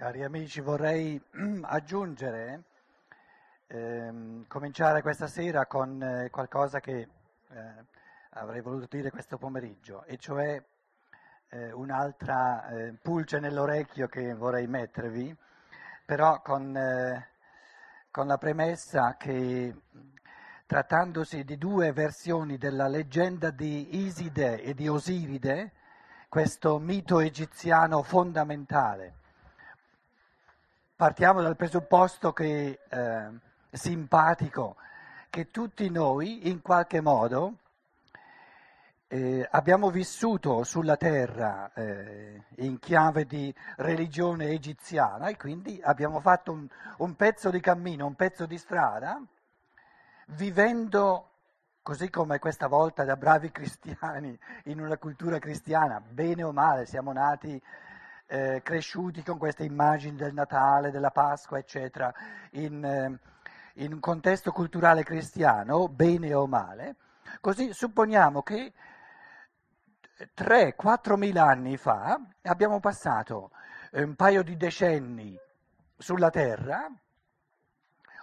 Cari amici, vorrei aggiungere, ehm, cominciare questa sera con eh, qualcosa che eh, avrei voluto dire questo pomeriggio, e cioè eh, un'altra eh, pulce nell'orecchio che vorrei mettervi, però con, eh, con la premessa che trattandosi di due versioni della leggenda di Iside e di Osiride, questo mito egiziano fondamentale, partiamo dal presupposto che, eh, simpatico che tutti noi in qualche modo eh, abbiamo vissuto sulla terra eh, in chiave di religione egiziana e quindi abbiamo fatto un, un pezzo di cammino, un pezzo di strada, vivendo così come questa volta da bravi cristiani in una cultura cristiana, bene o male, siamo nati eh, cresciuti con queste immagini del Natale, della Pasqua, eccetera, in, eh, in un contesto culturale cristiano, bene o male, così supponiamo che 3-4 mila anni fa abbiamo passato un paio di decenni sulla Terra,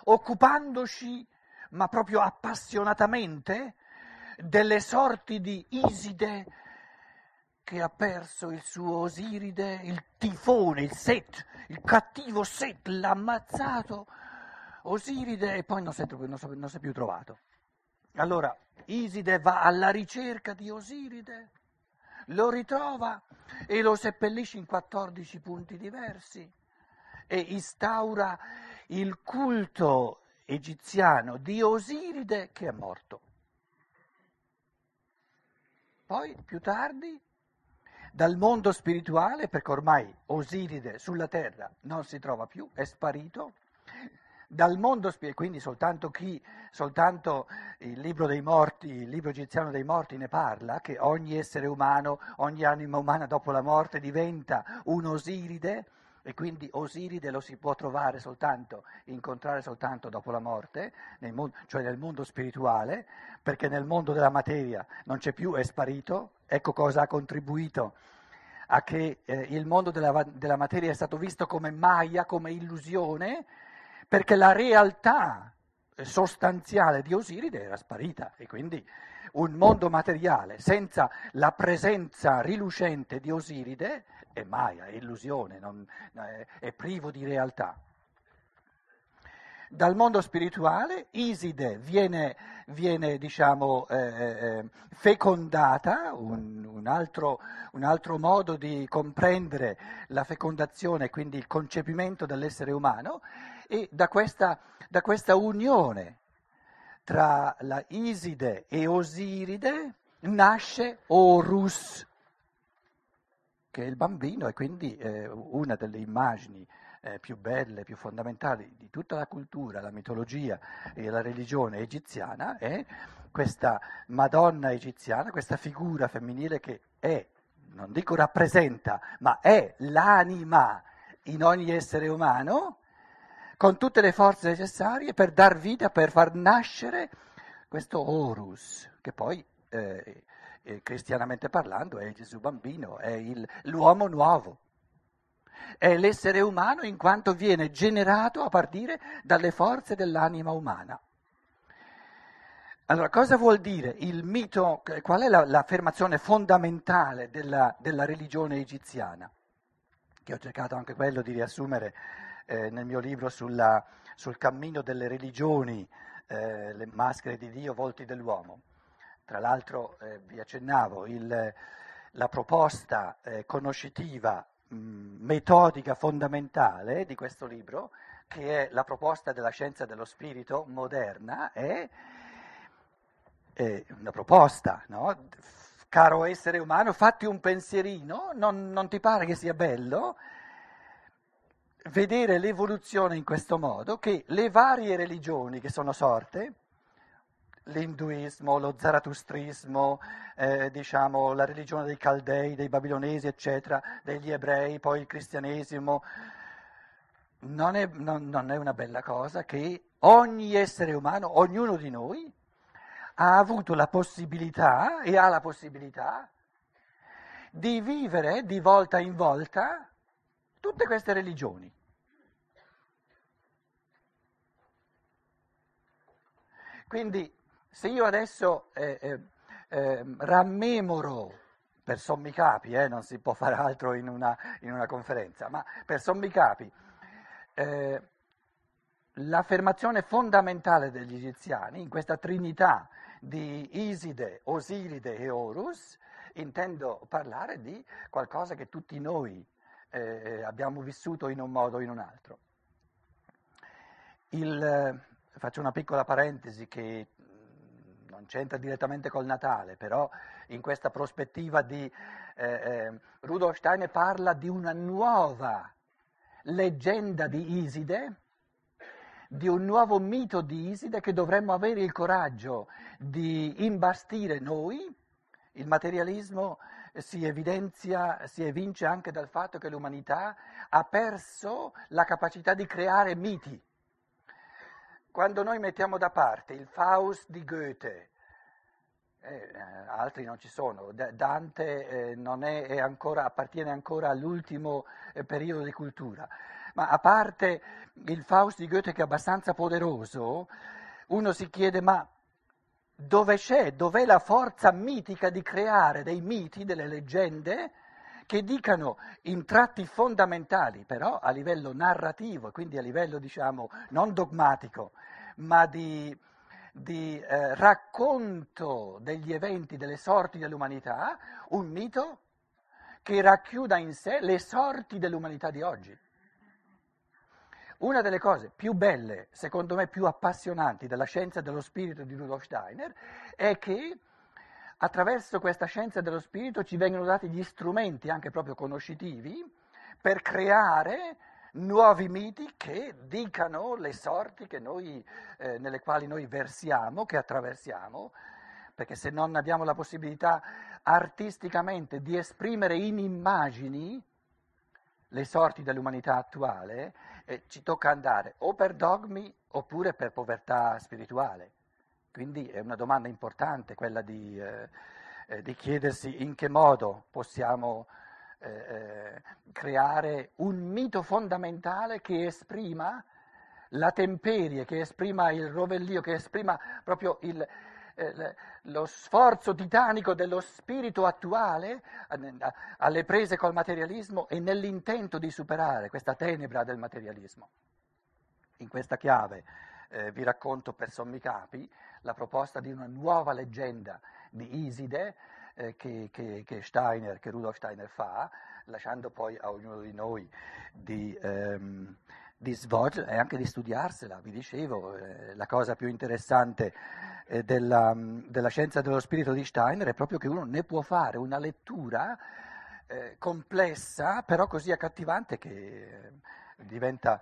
occupandoci, ma proprio appassionatamente, delle sorti di Iside, che ha perso il suo Osiride, il tifone, il Set, il cattivo Set, l'ha ammazzato Osiride e poi non si, è, non, si, non si è più trovato. Allora Iside va alla ricerca di Osiride, lo ritrova e lo seppellisce in 14 punti diversi e instaura il culto egiziano di Osiride che è morto. Poi più tardi dal mondo spirituale, perché ormai Osiride sulla terra non si trova più, è sparito, dal mondo spirituale, quindi soltanto chi, soltanto il libro dei morti, il libro egiziano dei morti ne parla, che ogni essere umano, ogni anima umana dopo la morte diventa un Osiride, e quindi Osiride lo si può trovare soltanto, incontrare soltanto dopo la morte, nel mondo, cioè nel mondo spirituale, perché nel mondo della materia non c'è più, è sparito. Ecco cosa ha contribuito a che eh, il mondo della, della materia è stato visto come Maya, come illusione, perché la realtà sostanziale di Osiride era sparita e quindi un mondo materiale senza la presenza rilucente di Osiride è Maya, è illusione, non, è privo di realtà. Dal mondo spirituale Iside viene, viene diciamo, eh, eh, fecondata, un, un, altro, un, altro, modo di comprendere la fecondazione, quindi il concepimento dell'essere umano, e da questa, da questa unione tra la Iside e Osiride nasce Horus, che è il bambino e quindi eh, una delle immagini eh, più belle, più fondamentali di tutta la cultura, la mitologia e la religione egiziana è questa Madonna egiziana, questa figura femminile che è, non dico rappresenta, ma è l'anima in ogni essere umano, con tutte le forze necessarie per dar vita, per far nascere questo Horus, che poi eh, eh, cristianamente parlando è Gesù bambino, è il, l'uomo nuovo. È l'essere umano in quanto viene generato a partire dalle forze dell'anima umana. Allora, cosa vuol dire il mito? Qual è la, l'affermazione fondamentale della, della, religione egiziana? Che ho cercato anche quello di riassumere eh, nel mio libro sulla, sul cammino delle religioni, eh, le maschere di Dio, volti dell'uomo. Tra l'altro eh, vi accennavo, il, la proposta eh, conoscitiva mh, metodica fondamentale di questo libro, che è la proposta della scienza dello spirito moderna, è, è una proposta, no? Caro essere umano, fatti un pensierino, non, non ti pare che sia bello? vedere l'evoluzione in questo modo, che le varie religioni che sono sorte, l'induismo, lo zaratustrismo, eh, diciamo, la religione dei caldei, dei babilonesi, eccetera, degli ebrei, poi il cristianesimo. Non è, non, non è una bella cosa che ogni essere umano, ognuno di noi, ha avuto la possibilità e ha la possibilità di vivere di volta in volta Tutte queste religioni. Quindi se io adesso eh, eh, eh, rammemoro per sommi capi, eh, non si può fare altro in una, in una conferenza, ma per sommi capi, eh, l'affermazione fondamentale degli egiziani in questa trinità di Iside, Osiride e Horus, intendo parlare di qualcosa che tutti noi eh, abbiamo vissuto in un modo o in un altro. Il, eh, faccio una piccola parentesi che non c'entra direttamente col Natale, però in questa prospettiva di eh, eh, Rudolf Steiner parla di una nuova leggenda di Iside, di un nuovo mito di Iside che dovremmo avere il coraggio di imbastire noi. Il materialismo si evidenzia, si evince anche dal fatto che l'umanità ha perso la capacità di creare miti. Quando noi mettiamo da parte il Faust di Goethe, eh, altri non ci sono, Dante eh, è, è ancora, appartiene ancora all'ultimo eh, periodo di cultura, ma a parte il Faust di Goethe che è abbastanza poderoso, uno si chiede ma dove c'è, dov'è la forza mitica di creare dei miti, delle leggende che dicano in tratti fondamentali, però a livello narrativo, quindi a livello diciamo non dogmatico, ma di, di eh, racconto degli eventi, delle sorti dell'umanità, un mito che racchiuda in sé le sorti dell'umanità di oggi. Una delle cose più belle, secondo me più appassionanti della scienza dello spirito di Rudolf Steiner è che attraverso questa scienza dello spirito ci vengono dati gli strumenti, anche proprio conoscitivi, per creare nuovi miti che dicano le sorti noi, eh, nelle quali noi versiamo, che attraversiamo, perché se non abbiamo la possibilità artisticamente di esprimere in immagini le sorti dell'umanità attuale, eh, ci tocca andare o per dogmi oppure per povertà spirituale. Quindi è una domanda importante quella di, eh, eh, di chiedersi in che modo possiamo eh, eh, creare un mito fondamentale che esprima la temperie, che esprima il rovellio, che esprima proprio il, eh, lo sforzo titanico dello spirito attuale alle prese col materialismo e nell'intento di superare questa tenebra del materialismo. In questa chiave eh, vi racconto per sommi capi la proposta di una nuova leggenda di Iside eh, che, che, che, Steiner, che Rudolf Steiner fa, lasciando poi a ognuno di noi di, ehm, di svolgere e anche di studiarsela. Vi dicevo, eh, la cosa più interessante eh, della, della, scienza dello spirito di Steiner è proprio che uno ne può fare una lettura eh, complessa, però così accattivante che diventa,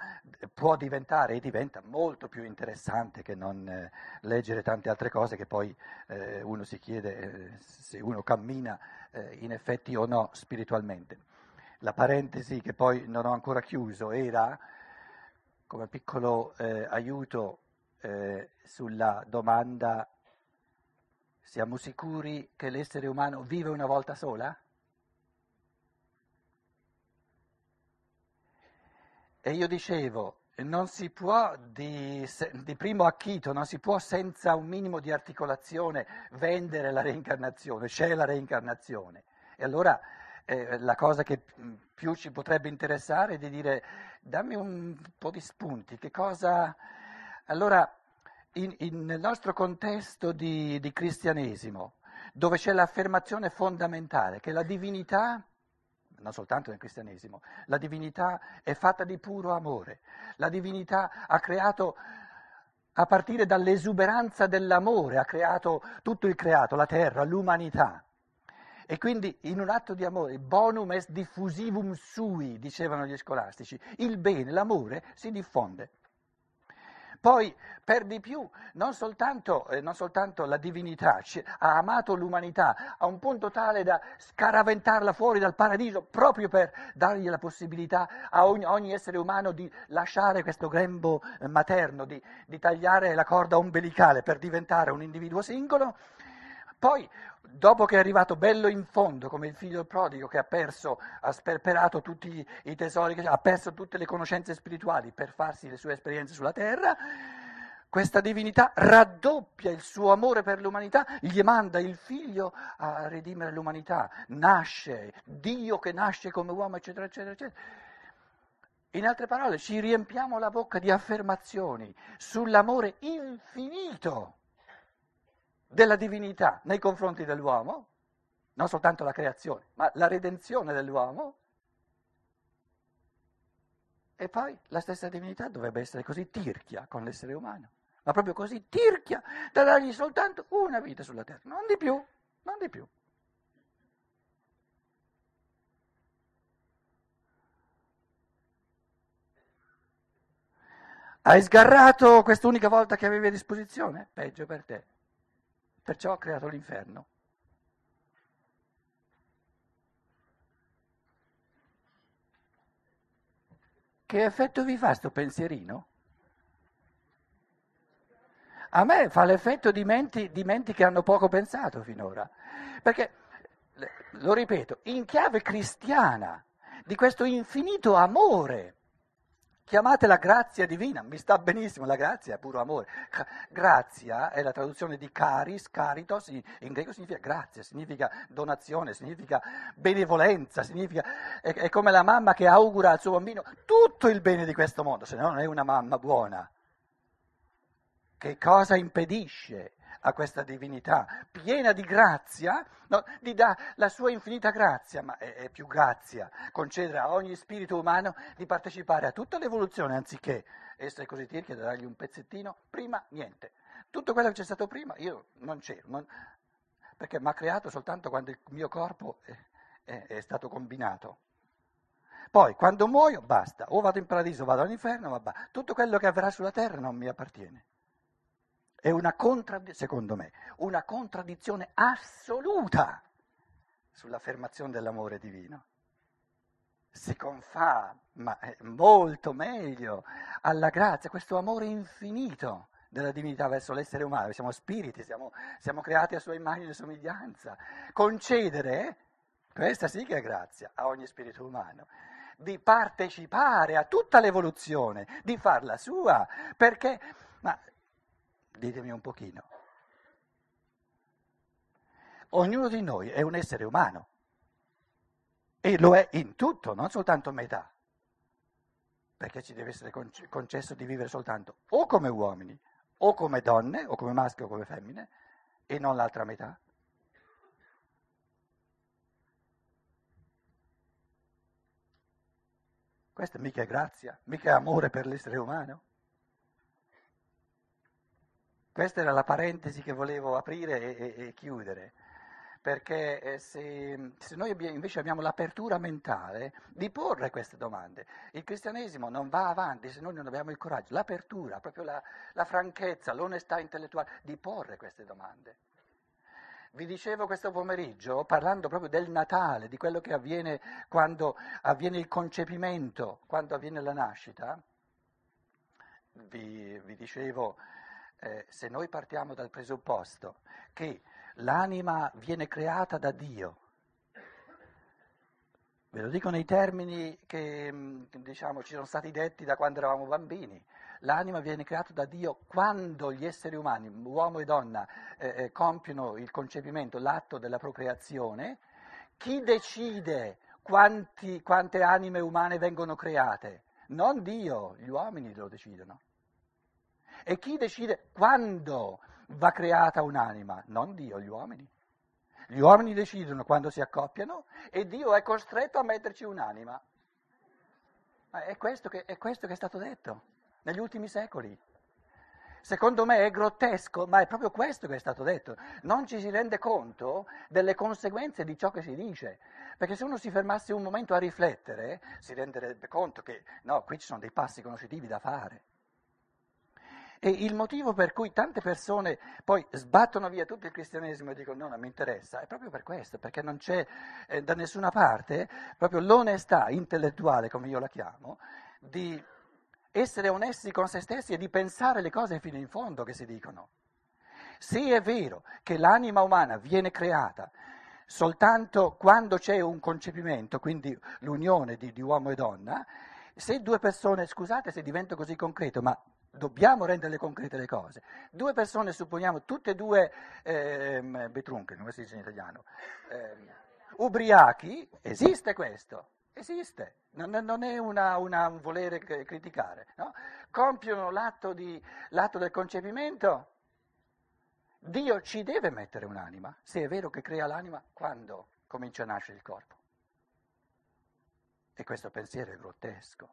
può diventare e diventa molto più interessante che non eh, leggere tante altre cose che poi eh, uno si chiede eh, se uno cammina eh, in effetti o no spiritualmente. La parentesi che poi non ho ancora chiuso era, come piccolo eh, aiuto sulla domanda, siamo sicuri che l'essere umano vive una volta sola? E io dicevo, non si può di, di, primo acchito, non si può senza un minimo di articolazione vendere la reincarnazione, c'è la reincarnazione. E allora eh, la cosa che più ci potrebbe interessare è di dire dammi un po' di spunti, che cosa... Allora, in, in, nel nostro contesto di, di cristianesimo, dove c'è l'affermazione fondamentale che la divinità non soltanto nel cristianesimo, la divinità è fatta di puro amore. La divinità ha creato, a partire dall'esuberanza dell'amore, ha creato tutto il creato, la terra, l'umanità. E quindi in un atto di amore, bonum est diffusivum sui, dicevano gli scolastici, il bene, l'amore si diffonde. Poi, per di più, non soltanto, eh, non soltanto la divinità ha amato l'umanità a un punto tale da scaraventarla fuori dal paradiso proprio per dargli la possibilità a ogni, ogni essere umano di lasciare questo grembo eh, materno, di, di tagliare la corda ombelicale per diventare un individuo singolo, Poi, dopo che è arrivato bello in fondo, come il figlio prodigo che ha perso, ha sperperato tutti i tesori, ha perso tutte le conoscenze spirituali per farsi le sue esperienze sulla terra, questa divinità raddoppia il suo amore per l'umanità, gli manda il figlio a redimere l'umanità, nasce, Dio che nasce come uomo, eccetera, eccetera, eccetera. In altre parole, ci riempiamo la bocca di affermazioni sull'amore infinito della divinità nei confronti dell'uomo, non soltanto la creazione, ma la redenzione dell'uomo. E poi la stessa divinità dovrebbe essere così tirchia con l'essere umano, ma proprio così tirchia da dargli soltanto una vita sulla terra, non di più, non di più. Hai sgarrato quest'unica volta che avevi a disposizione? Peggio per te. Perciò ho creato l'inferno. Che effetto vi fa sto pensierino? A me fa l'effetto di menti, di menti che hanno poco pensato finora. Perché, lo ripeto, in chiave cristiana, di questo infinito amore Chiamatela grazia divina, mi sta benissimo, la grazia è puro amore. Grazia è la traduzione di caris, caritos, in greco significa grazia, significa donazione, significa benevolenza, significa, è, è come la mamma che augura al suo bambino tutto il bene di questo mondo, se no non è una mamma buona. Che cosa impedisce a questa divinità piena di grazia, no, di dà la sua infinita grazia, ma è, è, più grazia concedere a ogni spirito umano di partecipare a tutta l'evoluzione anziché essere così tirchi da dargli un pezzettino, prima niente. Tutto quello che c'è stato prima io non c'ero, non, perché mi ha creato soltanto quando il mio corpo è, è, è stato combinato. Poi quando muoio basta, o vado in paradiso o vado all'inferno, ma tutto quello che avverrà sulla terra non mi appartiene. È una contraddizione, secondo me, una contraddizione assoluta sull'affermazione dell'amore divino. Si confà, ma è molto meglio, alla grazia, questo amore infinito della divinità verso l'essere umano. Siamo spiriti, siamo, siamo creati a sua immagine e somiglianza. Concedere, questa sì che è grazia, a ogni spirito umano di partecipare a tutta l'evoluzione, di farla sua, perché ma Ditemi un pochino. Ognuno di noi è un essere umano e lo è in tutto, non soltanto metà, perché ci deve essere concesso di vivere soltanto o come uomini, o come donne, o come maschi o come femmine, e non l'altra metà. Questa mica è grazia, mica è amore per l'essere umano. Questa era la parentesi che volevo aprire e, e, e chiudere, perché eh, se, se, noi invece abbiamo l'apertura mentale di porre queste domande, il cristianesimo non va avanti se noi non abbiamo il coraggio, l'apertura, proprio la, la franchezza, l'onestà intellettuale di porre queste domande. Vi dicevo questo pomeriggio, parlando proprio del Natale, di quello che avviene quando avviene il concepimento, quando avviene la nascita, vi, vi dicevo eh, se noi partiamo dal presupposto che l'anima viene creata da Dio, ve lo dico nei termini che mm, diciamo, ci sono stati detti da quando eravamo bambini, l'anima viene creata da Dio quando gli esseri umani, uomo e donna, eh, eh, compiono il concepimento, l'atto della procreazione, chi decide quanti, quante anime umane vengono create? Non Dio, gli uomini lo decidono. E chi decide quando va creata un'anima? Non Dio, gli uomini. Gli uomini decidono quando si accoppiano e Dio è costretto a metterci un'anima. Ma è questo che è, questo che è stato detto negli ultimi secoli. Secondo me è grottesco, ma è proprio questo che è stato detto. Non ci si rende conto delle conseguenze di ciò che si dice. Perché se uno si fermasse un momento a riflettere, si renderebbe conto che no, qui ci sono dei passi conoscitivi da fare. E il motivo per cui tante persone poi sbattono via tutto il cristianesimo e dicono no, non mi interessa, è proprio per questo, perché non c'è eh, da nessuna parte proprio l'onestà intellettuale, come io la chiamo, di essere onesti con se stessi e di pensare le cose fino in fondo che si dicono. Se è vero che l'anima umana viene creata soltanto quando c'è un concepimento, quindi l'unione di, di uomo e donna, se due persone, scusate se divento così concreto, ma dobbiamo renderle concrete le cose. Due persone, supponiamo, tutte e due ehm, betrunche, come si dice in italiano, ehm, ubriachi, esiste questo, esiste, non, non è una, una, un volere criticare, no? compiono l'atto, di, l'atto del concepimento, Dio ci deve mettere un'anima, se è vero che crea l'anima, quando comincia a nascere il corpo. E questo pensiero è grottesco,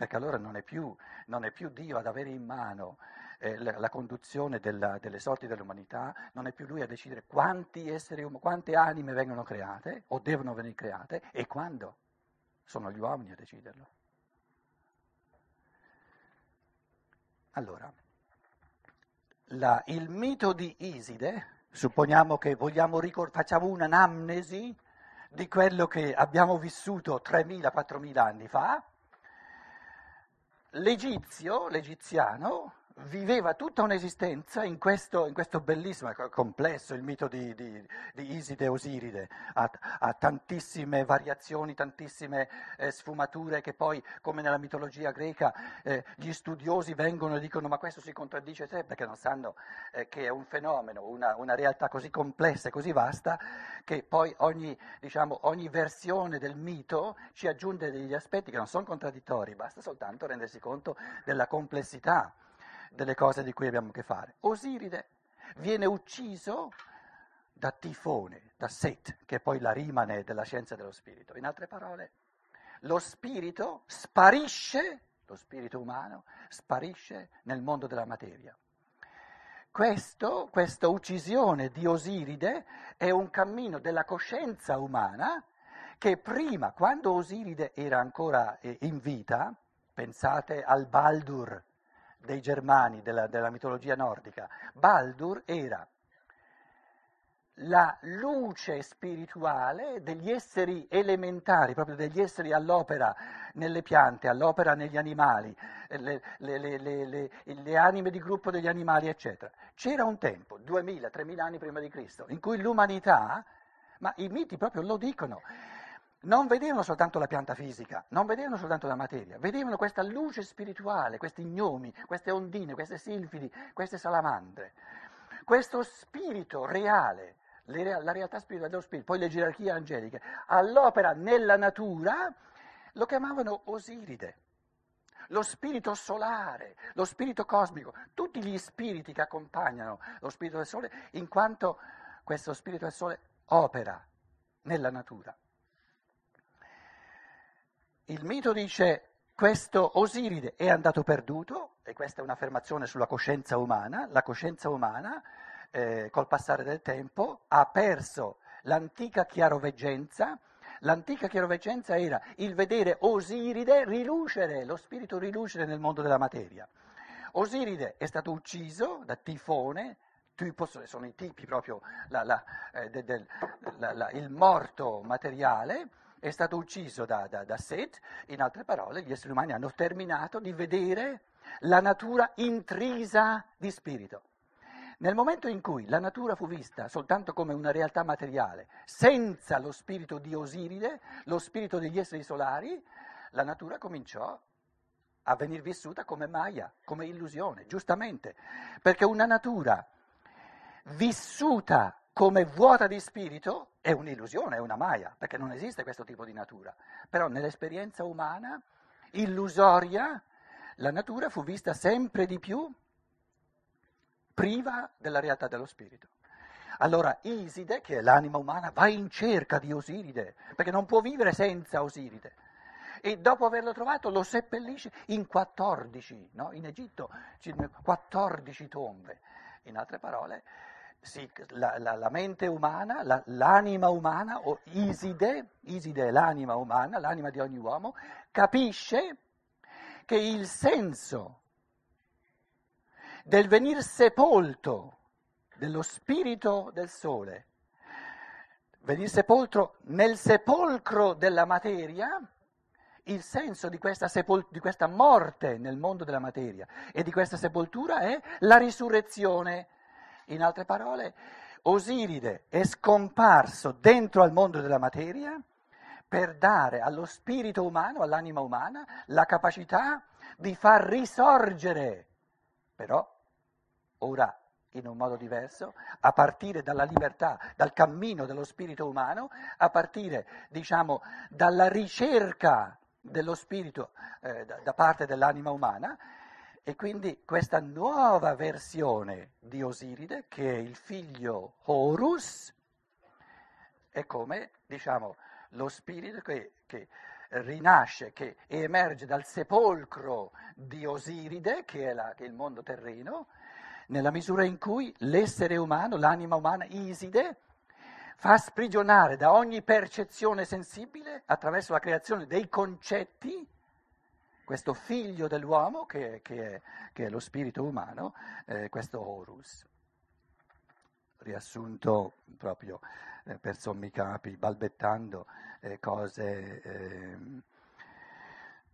perché allora non è più, non è più Dio ad avere in mano eh, la, la, conduzione della, delle sorti dell'umanità, non è più Lui a decidere quanti esseri, quante anime vengono create o devono venire create e quando. Sono gli uomini a deciderlo. Allora, la, il mito di Iside, supponiamo che vogliamo ricordare, facciamo un'anamnesi di quello che abbiamo vissuto 3.000-4.000 anni fa, l'egizio, l'egiziano, viveva tutta un'esistenza in questo, in questo bellissimo, complesso, il mito di, di, di Iside e Osiride, ha, ha, tantissime variazioni, tantissime eh, sfumature che poi, come nella mitologia greca, eh, gli studiosi vengono e dicono ma questo si contraddice te perché non sanno eh, che è un fenomeno, una, una, realtà così complessa e così vasta che poi ogni, diciamo, ogni versione del mito ci aggiunge degli aspetti che non sono contraddittori, basta soltanto rendersi conto della complessità delle cose di cui abbiamo a che fare. Osiride viene ucciso da Tifone, da Set, che è poi la rimane della scienza dello spirito. In altre parole, lo spirito sparisce, lo spirito umano sparisce nel mondo della materia. Questo, questa uccisione di Osiride è un cammino della coscienza umana che prima, quando Osiride era ancora eh, in vita, pensate al Baldur dei Germani, della, della mitologia nordica, Baldur era la luce spirituale degli esseri elementari, proprio degli esseri all'opera nelle piante, all'opera negli animali, le, le, le, le, anime di gruppo degli animali, eccetera. C'era un tempo, 2000, 3000 anni prima di Cristo, in cui l'umanità, ma i miti proprio lo dicono, non vedevano soltanto la pianta fisica, non vedevano soltanto la materia, vedevano questa luce spirituale, questi gnomi, queste ondine, queste silfidi, queste salamandre, questo spirito reale, la realtà spirituale dello spirito, poi le gerarchie angeliche, all'opera nella natura, lo chiamavano Osiride, lo spirito solare, lo spirito cosmico, tutti gli spiriti che accompagnano lo spirito del sole, in quanto questo spirito del sole opera nella natura. Il mito dice questo Osiride è andato perduto, e questa è un'affermazione sulla coscienza umana, la coscienza umana eh, col passare del tempo ha perso l'antica chiaroveggenza, l'antica chiaroveggenza era il vedere Osiride rilucere, lo spirito rilucere nel mondo della materia. Osiride è stato ucciso da Tifone, sono i tipi proprio, la, la, eh, de, de, la, il morto materiale, è stato ucciso da, da, da Set, in altre parole gli esseri umani hanno terminato di vedere la natura intrisa di spirito. Nel momento in cui la natura fu vista soltanto come una realtà materiale, senza lo spirito di Osiride, lo spirito degli esseri solari, la natura cominciò a venire vissuta come Maya, come illusione, giustamente, perché una natura vissuta come vuota di spirito è un'illusione, è una Maya, perché non esiste questo tipo di natura. Però nell'esperienza umana, illusoria, la natura fu vista sempre di più priva della realtà dello spirito. Allora Iside, che è l'anima umana, va in cerca di Osiride, perché non può vivere senza Osiride. E dopo averlo trovato lo seppellisce in 14, no? in Egitto 14 tombe. In altre parole, sì, la, la, la, mente umana, la, l'anima umana, o Iside, Iside è l'anima umana, l'anima di ogni uomo, capisce che il senso del venir sepolto dello spirito del sole, venir sepolto nel sepolcro della materia, il senso di questa, sepol- di questa morte nel mondo della materia e di questa sepoltura è la risurrezione. In altre parole, Osiride è scomparso dentro al mondo della materia per dare allo spirito umano, all'anima umana, la capacità di far risorgere, però ora in un modo diverso, a partire dalla libertà, dal cammino dello spirito umano, a partire, diciamo, dalla ricerca dello spirito eh, da, parte dell'anima umana, e quindi questa nuova versione di Osiride, che è il figlio Horus, è come, diciamo, lo spirito che, che rinasce, che emerge dal sepolcro di Osiride, che è, la, che è il mondo terreno, nella misura in cui l'essere umano, l'anima umana, Iside, fa sprigionare da ogni percezione sensibile, attraverso la creazione dei concetti, questo figlio dell'uomo che, che, è, che è, lo spirito umano, eh, questo Horus. Riassunto proprio eh, per sommi capi, balbettando eh, cose, ehm,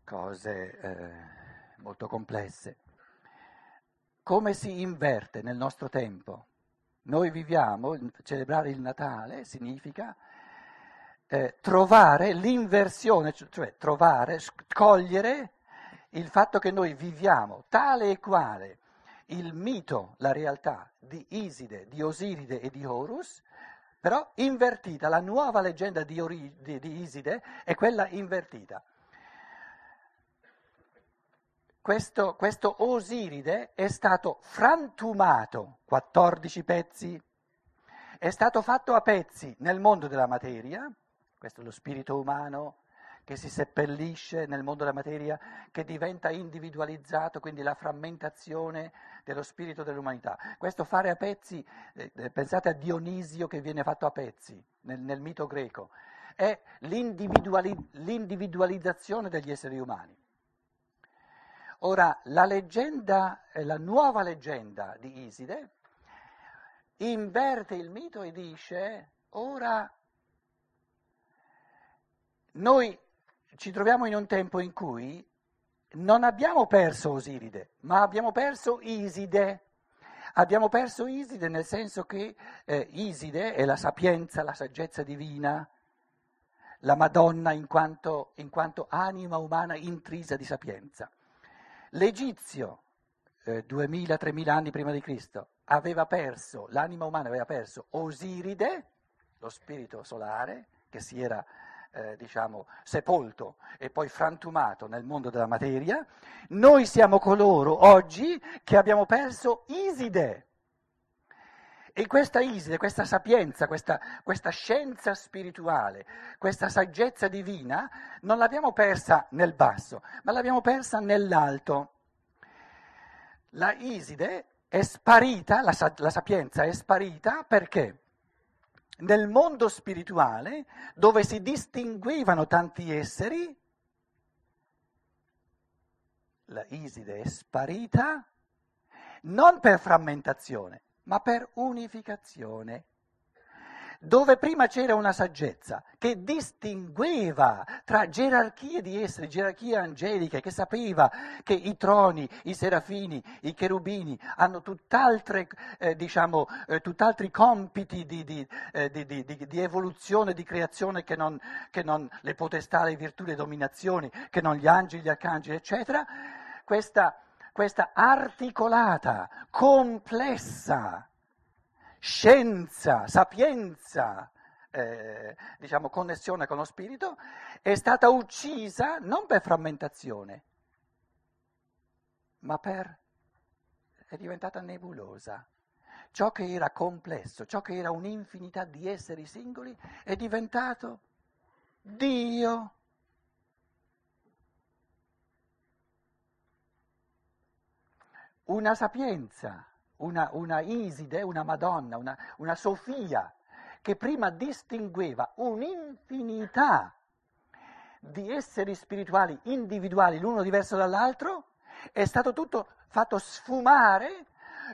cose eh, molto complesse. Come si inverte nel nostro tempo? Noi viviamo, celebrare il Natale significa eh, trovare l'inversione, cioè trovare, cogliere il fatto che noi viviamo tale e quale il mito, la realtà di Iside, di Osiride e di Horus, però invertita, la nuova leggenda di, Ori, di, di Iside è quella invertita. Questo, questo, Osiride è stato frantumato, 14 pezzi, è stato fatto a pezzi nel mondo della materia, questo è lo spirito umano, che si seppellisce nel mondo della materia, che diventa individualizzato, quindi la frammentazione dello spirito dell'umanità. Questo fare a pezzi, eh, eh pensate a Dionisio che viene fatto a pezzi nel, nel mito greco, è l'individuali, l'individualizzazione degli esseri umani. Ora, la leggenda, eh, la nuova leggenda di Iside inverte il mito e dice, ora noi ci troviamo in un tempo in cui non abbiamo perso Osiride, ma abbiamo perso Iside. Abbiamo perso Iside nel senso che eh, Iside è la sapienza, la saggezza divina, la Madonna in quanto, in quanto anima umana intrisa di sapienza. L'Egizio, eh, 2000-3000 anni prima di Cristo, aveva perso, l'anima umana aveva perso Osiride, lo spirito solare, che si era eh, diciamo, sepolto e poi frantumato nel mondo della materia, noi siamo coloro oggi che abbiamo perso Iside. E questa Iside, questa sapienza, questa, questa scienza spirituale, questa saggezza divina, non l'abbiamo persa nel basso, ma l'abbiamo persa nell'alto. La Iside è sparita, la, la sapienza è sparita perché? Nel mondo spirituale, dove si distinguevano tanti esseri, la Iside è sparita non per frammentazione, ma per unificazione dove prima c'era una saggezza che distingueva tra gerarchie di esseri, gerarchie angeliche, che sapeva che i troni, i serafini, i cherubini hanno tutt'altre, eh, diciamo, eh, tutt'altri compiti di, di, eh, di, di, evoluzione, di creazione che non, che non le potestà, le virtù, le dominazioni, che non gli angeli, gli arcangeli, eccetera. Questa, questa articolata, complessa scienza, sapienza, eh, diciamo connessione con lo spirito, è stata uccisa non per frammentazione, ma per... è diventata nebulosa. Ciò che era complesso, ciò che era un'infinità di esseri singoli, è diventato Dio. Una sapienza una, una Iside, una Madonna, una, una Sofia, che prima distingueva un'infinità di esseri spirituali individuali l'uno diverso dall'altro, è stato tutto fatto sfumare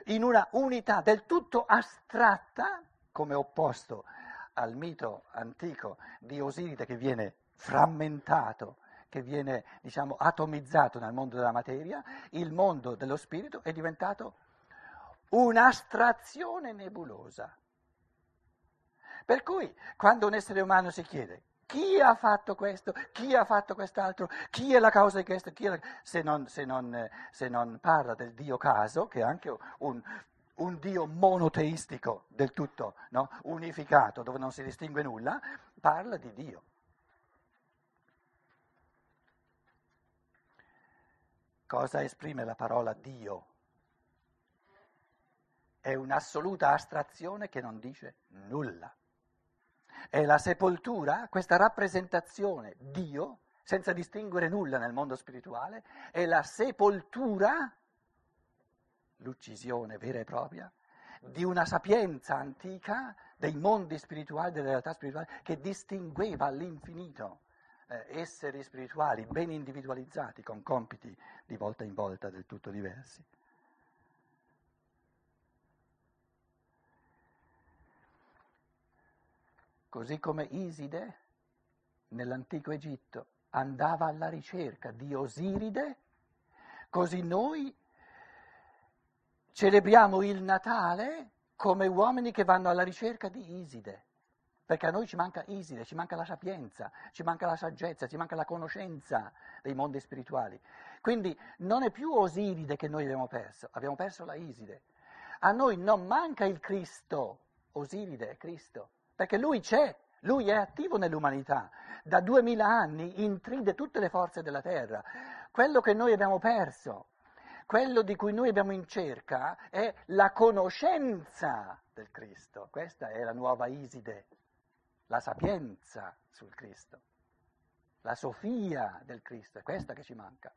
in una unità del tutto astratta, come opposto al mito antico di Osiride che viene frammentato che viene diciamo, atomizzato nel mondo della materia, il mondo dello spirito è diventato un'astrazione nebulosa. Per cui quando un essere umano si chiede chi ha fatto questo, chi ha fatto quest'altro, chi è la causa di questo, la... Se, non, se, non, se, non, parla del Dio caso, che è anche un, un Dio monoteistico del tutto no? unificato, dove non si distingue nulla, parla di Dio. Cosa esprime la parola Dio? È un'assoluta astrazione che non dice nulla. È la sepoltura, questa rappresentazione Dio, senza distinguere nulla nel mondo spirituale, è la sepoltura, l'uccisione vera e propria, di una sapienza antica dei mondi spirituali, delle realtà spirituali, che distingueva all'infinito eh, esseri spirituali ben individualizzati con compiti di volta in volta del tutto diversi. Così come Iside nell'antico Egitto andava alla ricerca di Osiride, così noi celebriamo il Natale come uomini che vanno alla ricerca di Iside perché a noi ci manca Iside, ci manca la sapienza, ci manca la saggezza, ci manca la conoscenza dei mondi spirituali. Quindi non è più Osiride che noi abbiamo perso, abbiamo perso la Iside. A noi non manca il Cristo, Osiride è Cristo, perché lui c'è, lui è attivo nell'umanità, da duemila anni intride tutte le forze della terra. Quello che noi abbiamo perso, quello di cui noi abbiamo in cerca è la conoscenza del Cristo. Questa è la nuova Iside la sapienza sul Cristo, la sofia del Cristo, è questa che ci manca.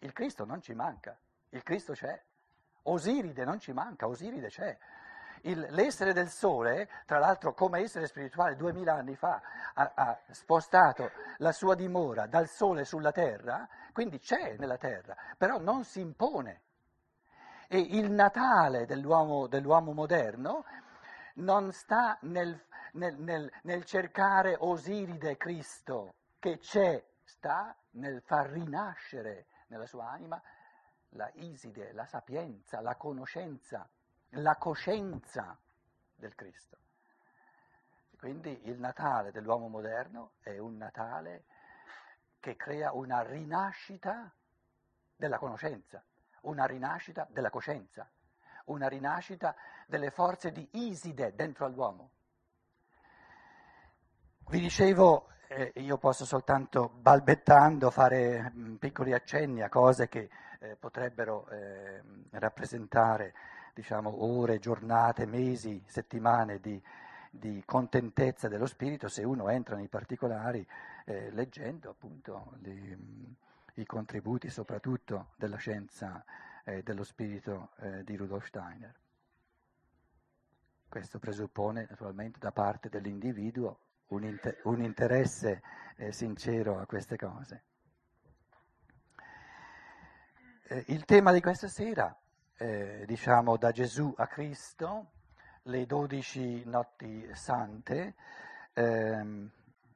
Il Cristo non ci manca, il Cristo c'è. Osiride non ci manca, Osiride c'è. Il, l'essere del sole, tra l'altro come essere spirituale duemila anni fa, ha, ha, spostato la sua dimora dal sole sulla terra, quindi c'è nella terra, però non si impone. E il Natale dell'uomo, dell'uomo moderno non sta nel, nel, nel, nel cercare Osiride Cristo che c'è, sta nel far rinascere nella sua anima la Iside, la sapienza, la conoscenza, la coscienza del Cristo. Quindi il Natale dell'uomo moderno è un Natale che crea una rinascita della conoscenza, una rinascita della coscienza, una rinascita delle forze di Iside dentro all'uomo. Vi dicevo, eh, io posso soltanto balbettando fare mh, mm, piccoli accenni a cose che eh, potrebbero eh, rappresentare diciamo, ore, giornate, mesi, settimane di, di, contentezza dello spirito se uno entra nei particolari eh, leggendo appunto li, i contributi soprattutto della scienza eh, dello spirito eh, di Rudolf Steiner. Questo presuppone naturalmente da parte dell'individuo un, inter- un interesse eh, sincero a queste cose. Eh, il tema di questa sera, eh, diciamo da Gesù a Cristo, le dodici notti sante, ehm,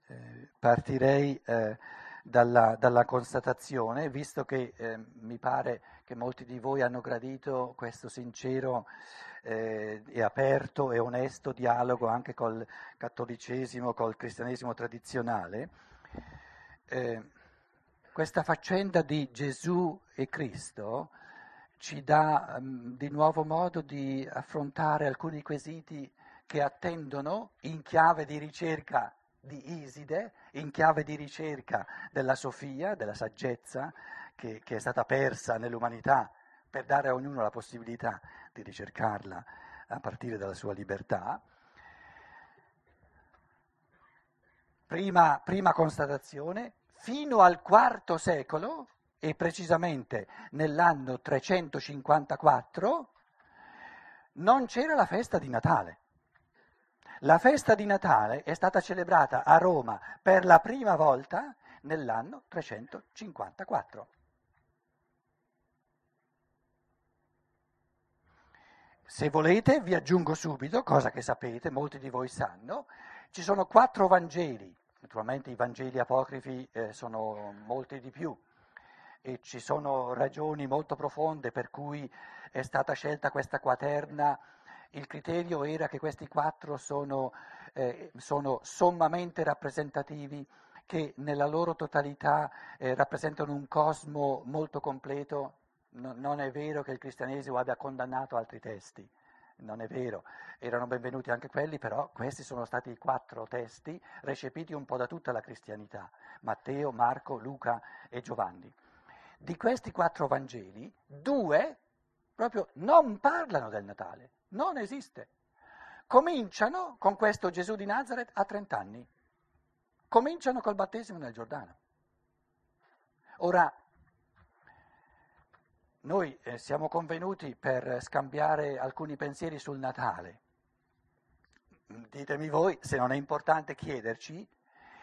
eh, partirei eh, dalla, dalla, constatazione, visto che eh, mi pare che molti di voi hanno gradito questo sincero eh, e aperto e onesto dialogo anche col cattolicesimo, col cristianesimo tradizionale, eh, questa faccenda di Gesù e Cristo ci dà um, di nuovo modo di affrontare alcuni quesiti che attendono in chiave di ricerca di Iside, in chiave di ricerca della Sofia, della saggezza che, che è stata persa nell'umanità per dare a ognuno la possibilità di ricercarla a partire dalla sua libertà. Prima, prima constatazione, fino al IV secolo, e precisamente nell'anno 354, non c'era la festa di Natale. La festa di Natale è stata celebrata a Roma per la prima volta nell'anno 354. Se volete vi aggiungo subito, cosa che sapete, molti di voi sanno, ci sono quattro Vangeli naturalmente i Vangeli apocrifi eh, sono molti di più e ci sono ragioni molto profonde per cui è stata scelta questa quaterna. Il criterio era che questi quattro sono, eh, sono sommamente rappresentativi, che nella loro totalità eh, rappresentano un cosmo molto completo. No, non è vero che il cristianesimo abbia condannato altri testi non è vero, erano benvenuti anche quelli, però questi sono stati i quattro testi recepiti un po' da tutta la cristianità, Matteo, Marco, Luca e Giovanni. Di questi quattro Vangeli, due proprio non parlano del Natale, non esiste. Cominciano con questo Gesù di Nazareth a 30 anni, cominciano col battesimo nel Giordano. Ora, noi eh, siamo convenuti per scambiare alcuni pensieri sul Natale. Ditemi voi se non è importante chiederci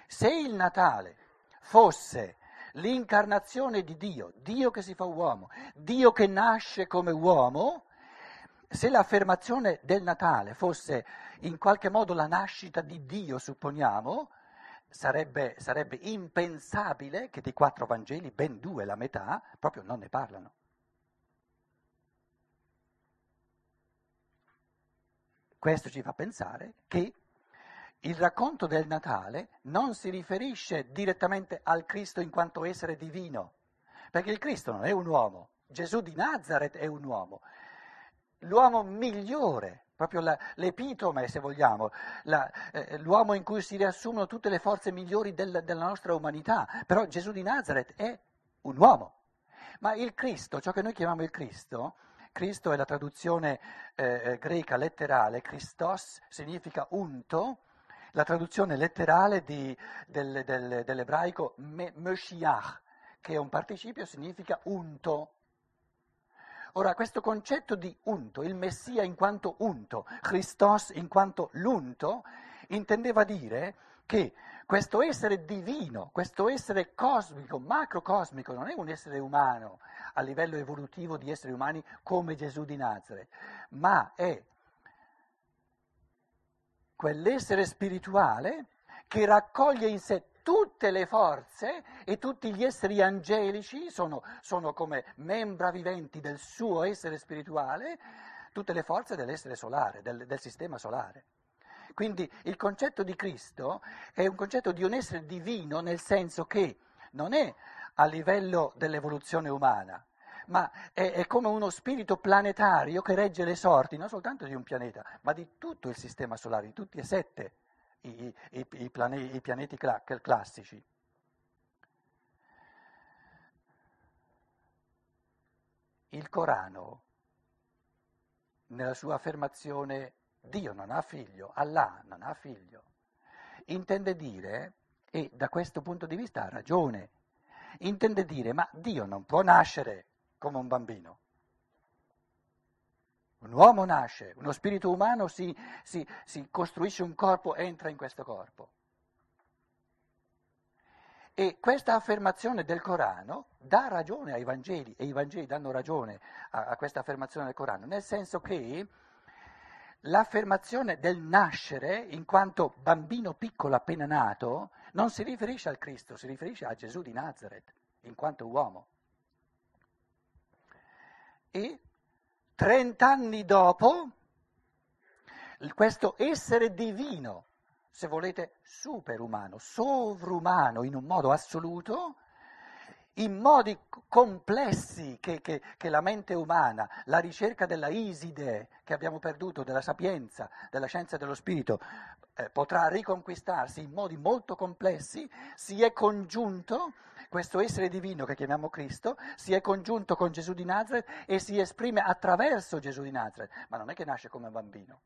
se il Natale fosse l'incarnazione di Dio, Dio che si fa uomo, Dio che nasce come uomo, se l'affermazione del Natale fosse in qualche modo la nascita di Dio, supponiamo, sarebbe, sarebbe impensabile che dei quattro Vangeli, ben due, la metà, proprio non ne parlano. Questo ci fa pensare che il racconto del Natale non si riferisce direttamente al Cristo in quanto essere divino, perché il Cristo non è un uomo, Gesù di Nazareth è un uomo, l'uomo migliore, proprio la, l'epitome se vogliamo, la, eh, l'uomo in cui si riassumono tutte le forze migliori del, della nostra umanità, però Gesù di Nazareth è un uomo. Ma il Cristo, ciò che noi chiamiamo il Cristo, Cristo è la traduzione eh, eh greca letterale, Christos significa unto, la traduzione letterale di, del, del, dell'ebraico Meshiach, che è un participio, significa unto. Ora, questo concetto di unto, il Messia in quanto unto, Christos in quanto l'unto, intendeva dire che questo essere divino, questo essere cosmico, macrocosmico, non è un essere umano a livello evolutivo di esseri umani come Gesù di Nazareth, ma è quell'essere spirituale che raccoglie in sé tutte le forze e tutti gli esseri angelici sono, sono, come membra viventi del suo essere spirituale, tutte le forze dell'essere solare, del, del sistema solare. Quindi il concetto di Cristo è un concetto di un essere divino nel senso che non è a livello dell'evoluzione umana, ma è, è, come uno spirito planetario che regge le sorti non soltanto di un pianeta, ma di tutto il sistema solare, di tutti e sette i, i, i, plane, i pianeti cla- classici. Il Corano, nella sua affermazione Dio non ha figlio, Allah non ha figlio, intende dire, e da questo punto di vista ha ragione, intende dire ma Dio non può nascere come un bambino. Un uomo nasce, uno spirito umano si, si, si costruisce un corpo, entra in questo corpo. E questa affermazione del Corano dà ragione ai Vangeli e i Vangeli danno ragione a, a questa affermazione del Corano, nel senso che l'affermazione del nascere in quanto bambino piccolo appena nato non si riferisce al Cristo, si riferisce a Gesù di Nazareth in quanto uomo e trent'anni dopo questo essere divino, se volete superumano, sovrumano in un modo assoluto, in modi complessi che, che, che, la mente umana, la ricerca della Iside che abbiamo perduto, della sapienza, della scienza dello spirito, eh, potrà riconquistarsi in modi molto complessi, si è congiunto questo essere divino che chiamiamo Cristo si è congiunto con Gesù di Nazareth e si esprime attraverso Gesù di Nazareth, ma non è che nasce come un bambino.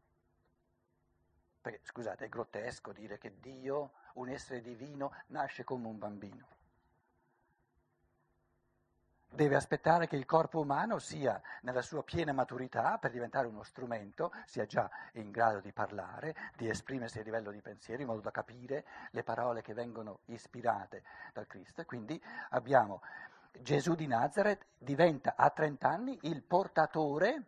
Perché, scusate, è grottesco dire che Dio, un essere divino, nasce come un bambino deve aspettare che il corpo umano sia nella sua piena maturità per diventare uno strumento, sia già in grado di parlare, di esprimersi a livello di pensiero, in modo da capire le parole che vengono ispirate dal Cristo. quindi abbiamo Gesù di Nazareth diventa a 30 anni il portatore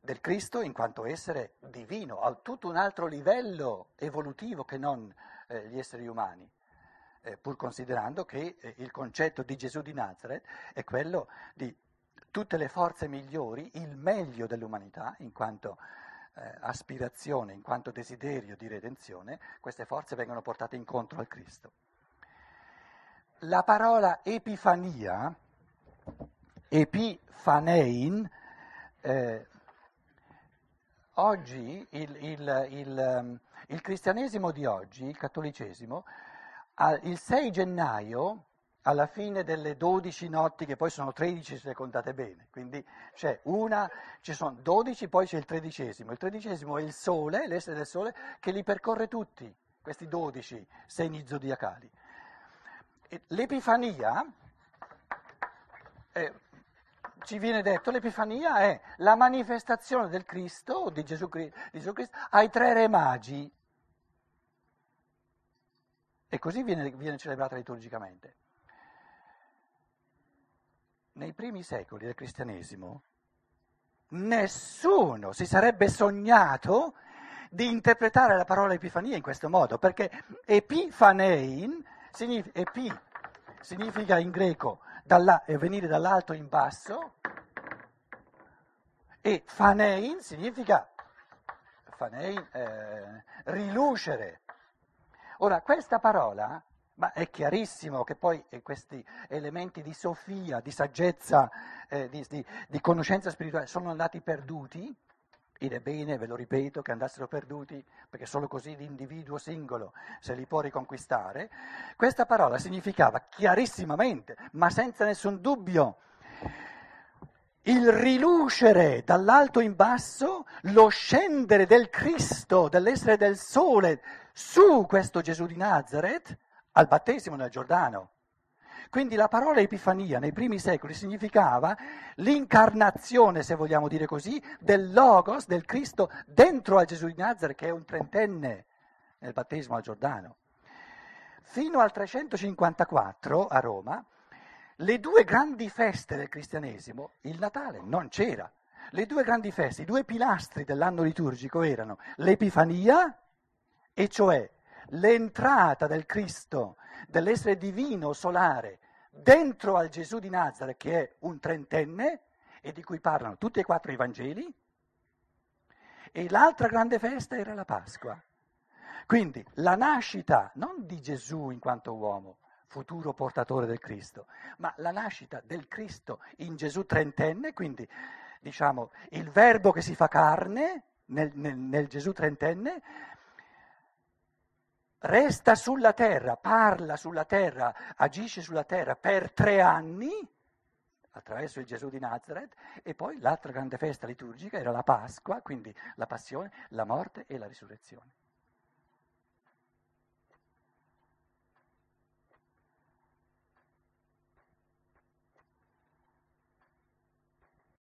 del Cristo in quanto essere divino, a tutto un altro livello evolutivo che non eh, gli esseri umani, eh, pur considerando che eh, il concetto di Gesù di Nazareth è quello di tutte le forze migliori, il meglio dell'umanità, in quanto eh, aspirazione, in quanto desiderio di redenzione, queste forze vengono portate incontro al Cristo. La parola epifania, epifanein, eh, Oggi il, il, il, ehm, il, cristianesimo di oggi, il cattolicesimo, il 6 gennaio, alla fine delle 12 notti, che poi sono 13 se contate bene, quindi c'è una, ci sono 12, poi c'è il tredicesimo. Il tredicesimo è il sole, l'essere del sole, che li percorre tutti, questi 12 segni zodiacali. L'Epifania, eh, ci viene detto, l'Epifania è la manifestazione del Cristo, di Gesù, di Gesù Cristo, ai tre re magi. E così viene, viene celebrata liturgicamente. Nei primi secoli del cristianesimo nessuno si sarebbe sognato di interpretare la parola Epifania in questo modo, perché epifanein significa, epi, significa in greco dalla, venire dall'alto in basso e fanein significa fanein, eh, rilucere. Ora, questa parola, ma è chiarissimo che poi eh, questi elementi di sofia, di saggezza, eh, di, di, di conoscenza spirituale sono andati perduti, ed è bene, ve lo ripeto, che andassero perduti, perché solo così l'individuo singolo se li può riconquistare. Questa parola significava chiarissimamente, ma senza nessun dubbio, il rilucere dall'alto in basso, lo scendere del Cristo, dell'essere del sole su questo Gesù di Nazareth al battesimo nel Giordano. Quindi la parola Epifania nei primi secoli significava l'incarnazione, se vogliamo dire così, del Logos, del Cristo, dentro al Gesù di Nazareth, che è un trentenne nel battesimo al Giordano. Fino al 354 a Roma, le due grandi feste del cristianesimo, il Natale non c'era. Le due grandi feste, i due pilastri dell'anno liturgico erano l'Epifania, e cioè l'entrata del Cristo, dell'essere divino solare, dentro al Gesù di Nazareth, che è un trentenne e di cui parlano tutti e quattro i Vangeli, e l'altra grande festa era la Pasqua. Quindi la nascita non di Gesù in quanto uomo, futuro portatore del Cristo, ma la nascita del Cristo in Gesù trentenne, quindi diciamo il verbo che si fa carne nel, nel, nel Gesù trentenne, resta sulla terra, parla sulla terra, agisce sulla terra per tre anni attraverso il Gesù di Nazareth e poi l'altra grande festa liturgica era la Pasqua, quindi la passione, la morte e la risurrezione.